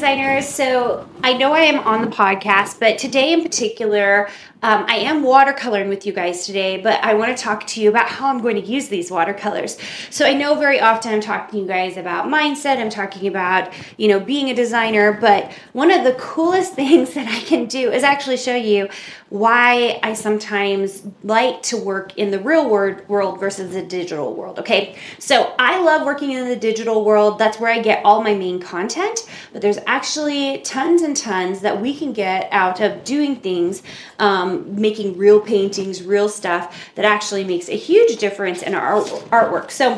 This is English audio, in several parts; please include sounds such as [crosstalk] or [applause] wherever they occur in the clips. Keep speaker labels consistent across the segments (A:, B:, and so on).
A: Designers. So I know I am on the podcast, but today in particular, um, I am watercoloring with you guys today, but I want to talk to you about how I'm going to use these watercolors. So I know very often I'm talking to you guys about mindset, I'm talking about, you know, being a designer, but one of the coolest [laughs] things that I can do is actually show you why I sometimes like to work in the real world, world versus the digital world, okay? So I love working in the digital world. That's where I get all my main content, but there's actually tons and tons that we can get out of doing things um, making real paintings, real stuff that actually makes a huge difference in our artwork. So,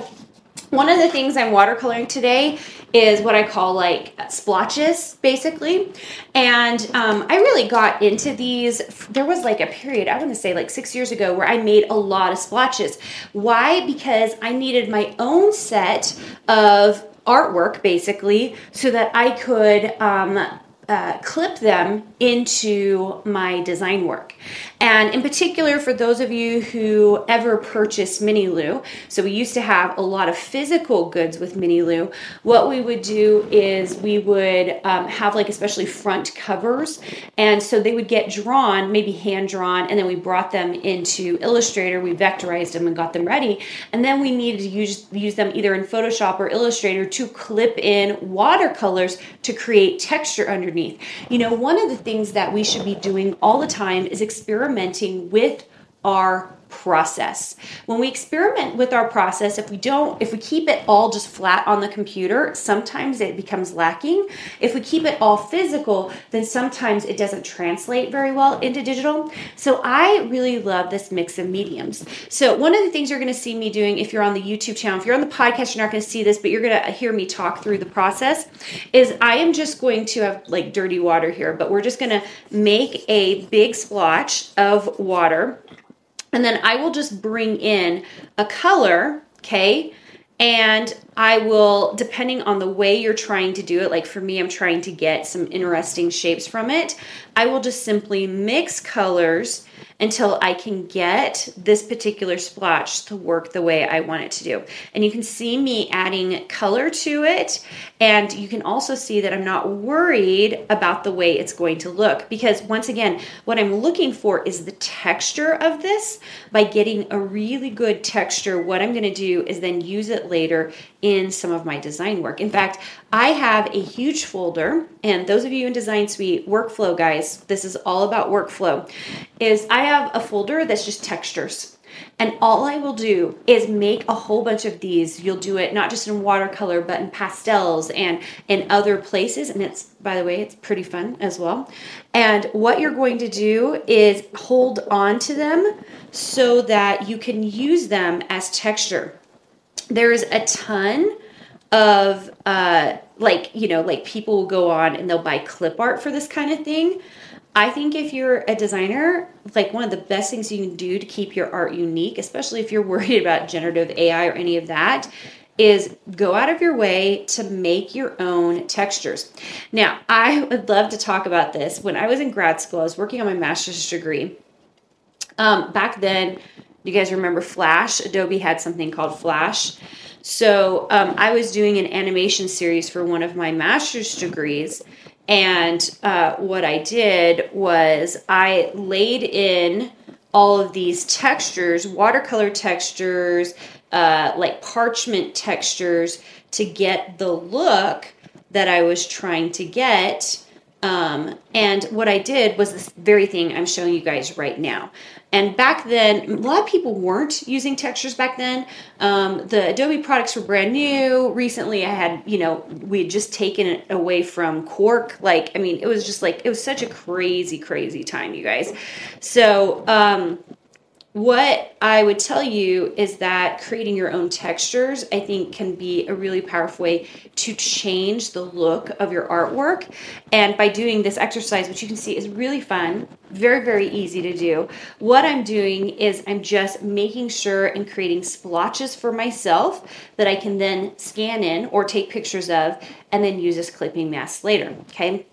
A: one of the things I'm watercoloring today is what I call like splotches, basically. And um, I really got into these. There was like a period, I want to say like six years ago, where I made a lot of splotches. Why? Because I needed my own set of artwork, basically, so that I could um, uh, clip them into my design work. And in particular, for those of you who ever purchased Miniloo, so we used to have a lot of physical goods with Miniloo, what we would do is we would um, have like especially front covers. And so they would get drawn, maybe hand drawn, and then we brought them into Illustrator, we vectorized them and got them ready. And then we needed to use, use them either in Photoshop or Illustrator to clip in watercolors to create texture underneath. You know, one of the things that we should be doing all the time is experimenting with our process. When we experiment with our process, if we don't, if we keep it all just flat on the computer, sometimes it becomes lacking. If we keep it all physical, then sometimes it doesn't translate very well into digital. So I really love this mix of mediums. So one of the things you're going to see me doing if you're on the YouTube channel, if you're on the podcast, you're not going to see this, but you're going to hear me talk through the process is I am just going to have like dirty water here, but we're just going to make a big splotch of water and then I will just bring in a color, okay? And I will, depending on the way you're trying to do it, like for me, I'm trying to get some interesting shapes from it, I will just simply mix colors until I can get this particular splotch to work the way I want it to do. And you can see me adding color to it. And you can also see that I'm not worried about the way it's going to look because once again, what I'm looking for is the texture of this. By getting a really good texture, what I'm going to do is then use it later in some of my design work. In fact, I have a huge folder, and those of you in Design Suite workflow guys, this is all about workflow. Is I have a folder that's just textures. And all I will do is make a whole bunch of these. You'll do it not just in watercolor, but in pastels and in other places. And it's, by the way, it's pretty fun as well. And what you're going to do is hold on to them so that you can use them as texture. There's a ton of uh, like you know like people will go on and they'll buy clip art for this kind of thing. I think if you're a designer like one of the best things you can do to keep your art unique especially if you're [laughs] worried about generative ai or any of that is go out of your way to make your own textures. Now i would love to talk about this. When i was in grad school i was working on my master's degree. Um, back then you guys remember flash adobe had something called flash so um, I was doing an animation series for one of my master's degrees. And uh, what I did was I laid in all of these textures, watercolor textures, uh, like parchment textures, to get the look that I was trying to get Um, and what I did was this very thing I'm showing you guys right now. And back then, a lot of people weren't using textures back then. Um, the Adobe products were brand new. Recently, I had, you know, we had just taken it away from Quark. Like, I mean, it was just like, it was such a crazy, crazy time, you guys. So, um, what I would tell you is that creating your own textures, I think, can be a really powerful way to change the look of your artwork. And by doing this exercise, which you can see is really fun, very, very easy to do, what I'm doing is I'm just making sure and creating splotches for myself that I can then scan in or take pictures of and then use as clipping masks later. Okay.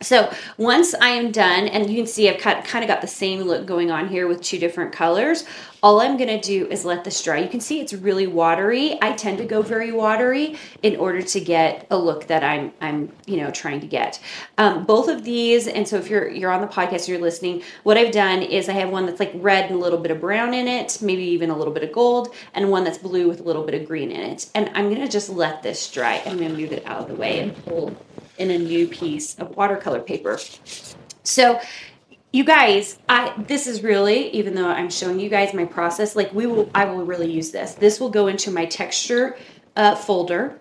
A: So once I am done, and you can see I've kind of got the same look going on here with two different colors, all I'm going to do is let this dry. You can see it's really watery. I tend to go very watery in order to get a look that I'm, I'm you know, trying to get. Um, both of these, and so if you're you're on the podcast you're listening, what I've done is I have one that's like red and a little bit of brown in it, maybe even a little bit of gold, and one that's blue with a little bit of green in it. And I'm going to just let this dry. I'm to move it out of the way and pull in a new piece of watercolor paper. So you guys, I this is really even though I'm showing you guys my process, like we will I will really use this. This will go into my texture uh, folder.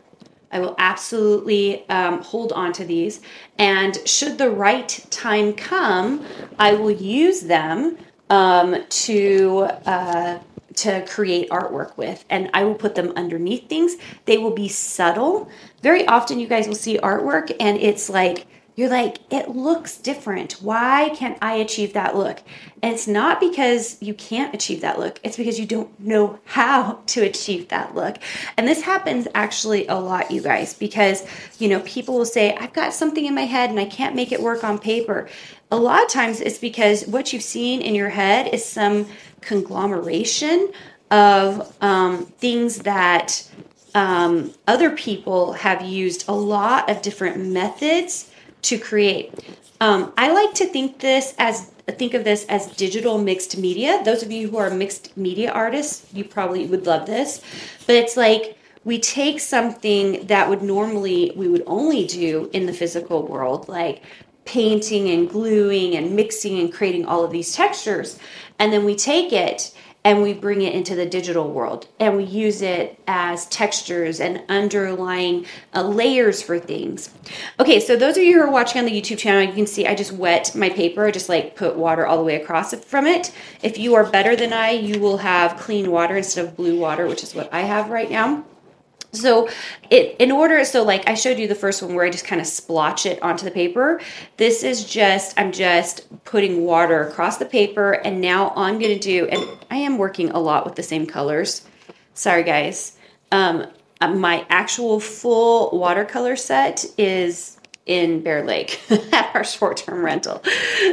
A: I will absolutely um, hold on to these, and should the right time come, I will use them um, to uh, to create artwork with and I will put them underneath things. They will be subtle. Very often you guys will see artwork and it's like you're like it looks different. Why can't I achieve that look? And it's not because you can't achieve that look. It's because you don't know how [laughs] to achieve that look. And this happens actually a lot you guys because you know people will say I've got something in my head and I can't make it work on paper. A lot of times it's because what you've seen in your head is some conglomeration of um, things that um, other people have used a lot of different methods to create. Um, I like to think this as think of this as digital mixed media. Those of you who are mixed media artists, you probably would love this. But it's like we take something that would normally we would only do in the physical world, like painting and gluing and mixing and creating all of these textures. And then we take it and we bring it into the digital world and we use it as textures and underlying uh, layers for things. Okay, so those of you who are watching on the YouTube channel, you can see I just wet my paper. I just like put water all the way across from it. If you are better than I, you will have clean water instead of blue water, which is what I have right now. So it in order so like I showed you the first one where I just kind of splotch it onto the paper. This is just I'm just putting water across the paper and now I'm going to do and I am working a lot with the same colors. Sorry guys. Um uh, my actual full watercolor set is in Bear Lake [laughs] at our short term rental.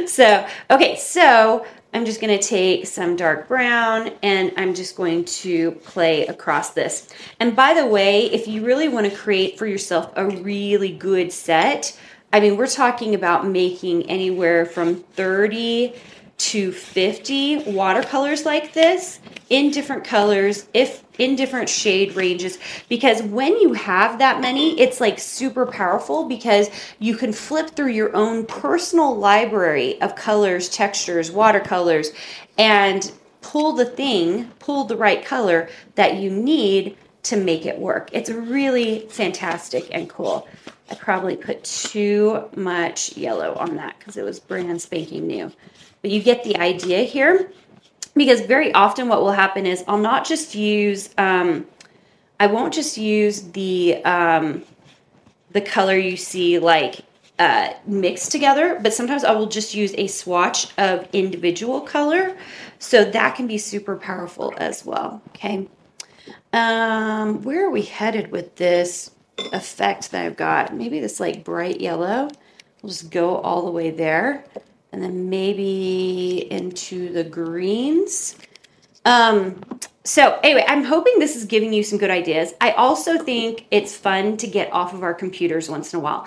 A: So, okay, so I'm just going to take some dark brown and I'm just going to play across this. And by the way, if you really want to create for yourself a really good set, I mean, we're talking about making anywhere from 30 to 50 watercolors like this in different colors if in different shade ranges. Because when you have that many it's like super powerful because you can flip through your own personal library of colors textures watercolors and pull the thing pull the right color that you need to make it work. It's really fantastic and cool. I probably put too much yellow on that because it was brand spanking new. But you get the idea here because very often what will happen is I'll not just use um, I won't just use the um, the color you see like uh, mixed together, but sometimes I will just use a swatch of individual color, so that can be super powerful as well. Okay, um, where are we headed with this effect that I've got? Maybe this like bright yellow. We'll just go all the way there and then maybe into the greens. Um, so anyway, I'm hoping this is giving you some good ideas. I also think it's fun to get off of our computers once in a while.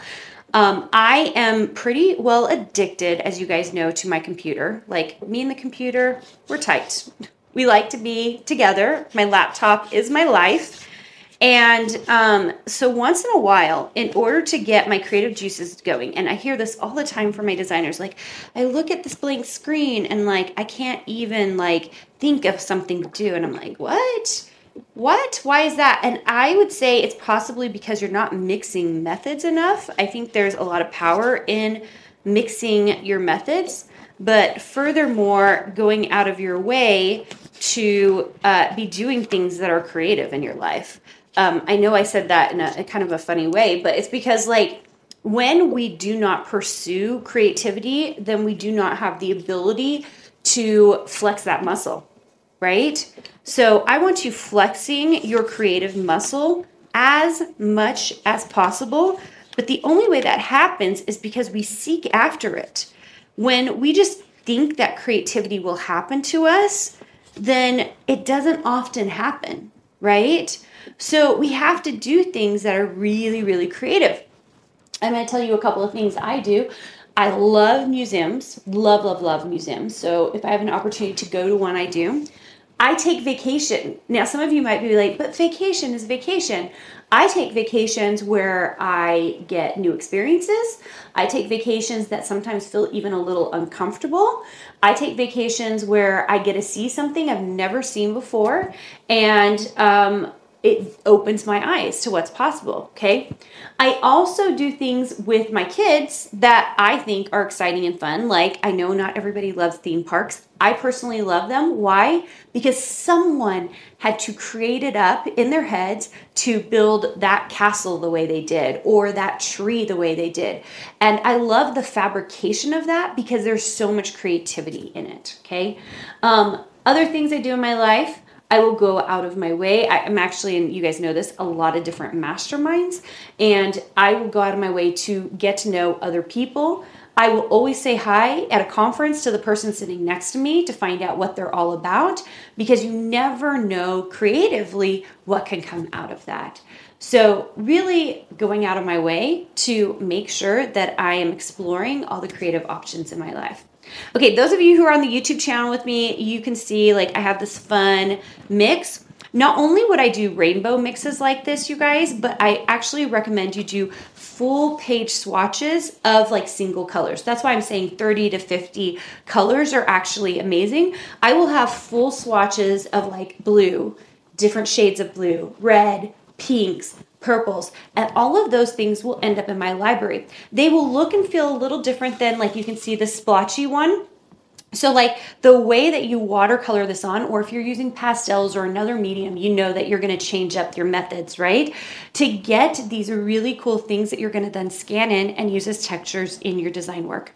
A: Um, I am pretty well addicted, as you guys know, to my computer. Like me and the computer, we're tight. We like to be together. My laptop is my life. And um, so once in a while, in order to get my creative juices going, and I hear this all the time from my designers, like I look at this blank screen and like I can't even like think of something to do, and I'm like, what? What? Why is that? And I would say it's possibly because you're not mixing methods enough. I think there's a lot of power in mixing your methods, but furthermore, going out of your way to uh, be doing things that are creative in your life. Um, I know I said that in a, a kind of a funny way, but it's because, like, when we do not pursue creativity, then we do not have the ability to flex that muscle, right? So I want you flexing your creative muscle as much as possible. But the only way that happens is because we seek after it. When we just think that creativity will happen to us, then it doesn't often happen, right? So we have to do things that are really, really creative. I'm going to tell you a couple of things I do. I love museums, love, love, love museums. So if I have an opportunity to go to one, I do. I take vacation. Now, some of you might be like, but vacation is vacation. I take vacations where I get new experiences. I take vacations that sometimes feel even a little uncomfortable. I take vacations where I get to see something I've never seen before. And um, it opens my eyes to what's possible. Okay. I also do things with my kids that I think are exciting and fun. Like, I know not everybody loves theme parks. I personally love them. Why? Because someone had to create it up in their heads to build that castle the way they did or that tree the way they did. And I love the fabrication of that because there's so much creativity in it. Okay. Um, other things I do in my life. I will go out of my way. I, am actually, and you guys know this, a lot of different masterminds, and I will go out of my way to get to know other people. I will always say hi at a conference to the person sitting next to me to find out what they're all about because you never know creatively what can come out of that. So, really going out of my way to make sure that I am exploring all the creative options in my life. Okay, those of you who are on the YouTube channel with me, you can see like I have this fun mix. Not only would I do rainbow mixes like this, you guys, but I actually recommend you do full page swatches of like single colors. That's why I'm saying 30 to 50 colors are actually amazing. I will have full swatches of like blue, different shades of blue, red, pinks, purples, and all of those things will end up in my library. They will look and feel a little different than, like, you can see the splotchy one. So, like the way that you watercolor this on, or if you're using pastels or another medium, you know that you're going to change up your methods, right? To get these really cool things that you're going to then scan in and use as textures in your design work.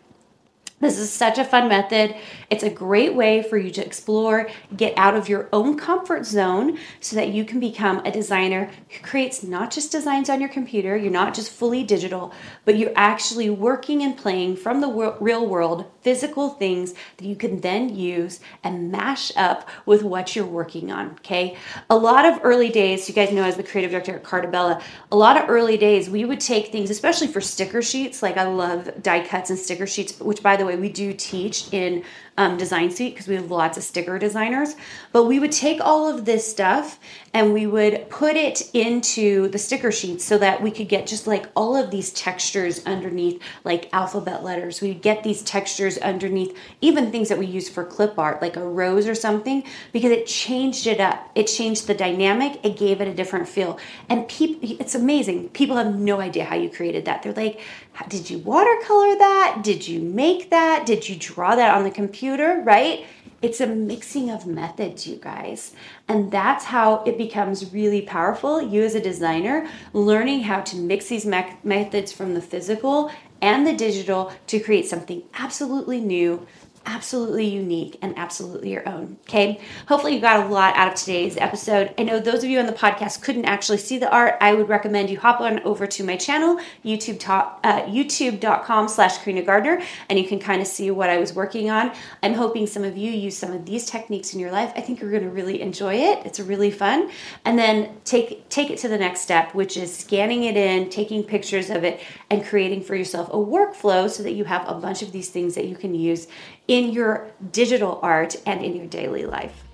A: This is such a fun method. It's a great way for you to explore, get out of your own comfort zone so that you can become a designer who creates not just designs on your computer, you're not just fully digital, but you're actually working and playing from the real world, physical things that you can then use and mash up with what you're working on. Okay. A lot of early days, you guys know as the creative director at Carta Bella, a lot of early days we would take things, especially for sticker sheets. Like I love die cuts and sticker sheets, which by the way, way, we do teach in um, Design Suite because we have lots of sticker designers. But we would take all of this stuff and we would put it into the sticker sheets so that we could get just like all of these textures underneath, like alphabet letters. We'd get these textures underneath even things that we use for clip art, like a rose or something, because it changed it up. It changed the dynamic, it gave it a different feel. And people, it's amazing. People have no idea how you created that. They're like, did you watercolor that? Did you make that? Did you draw that on the computer? Right? It's a mixing of methods, you guys. And that's how it becomes really powerful. You, as a designer, learning how to mix these me- methods from the physical and the digital to create something absolutely new, absolutely unique and absolutely your own. Okay. Hopefully, you got a lot out of today's episode. I know those of you on the podcast couldn't actually see the art. I would recommend you hop on over to my channel, YouTube uh, youtube.com slash Carina Gardner, and you can kind of see what I was working on. I'm hoping some of you use some of these techniques in your life. I think you're going to really enjoy it. It's really fun. And then take take it to the next step, which is scanning it in, taking pictures of it, and creating for yourself a workflow so that you have a bunch of these things that you can use in your digital art and in your daily life.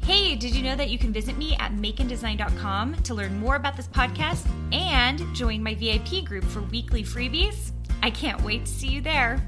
B: Hey, did you know that you can visit me at makeanddesign.com to learn more about this podcast and join my VIP group for weekly freebies? I can't wait to see you there.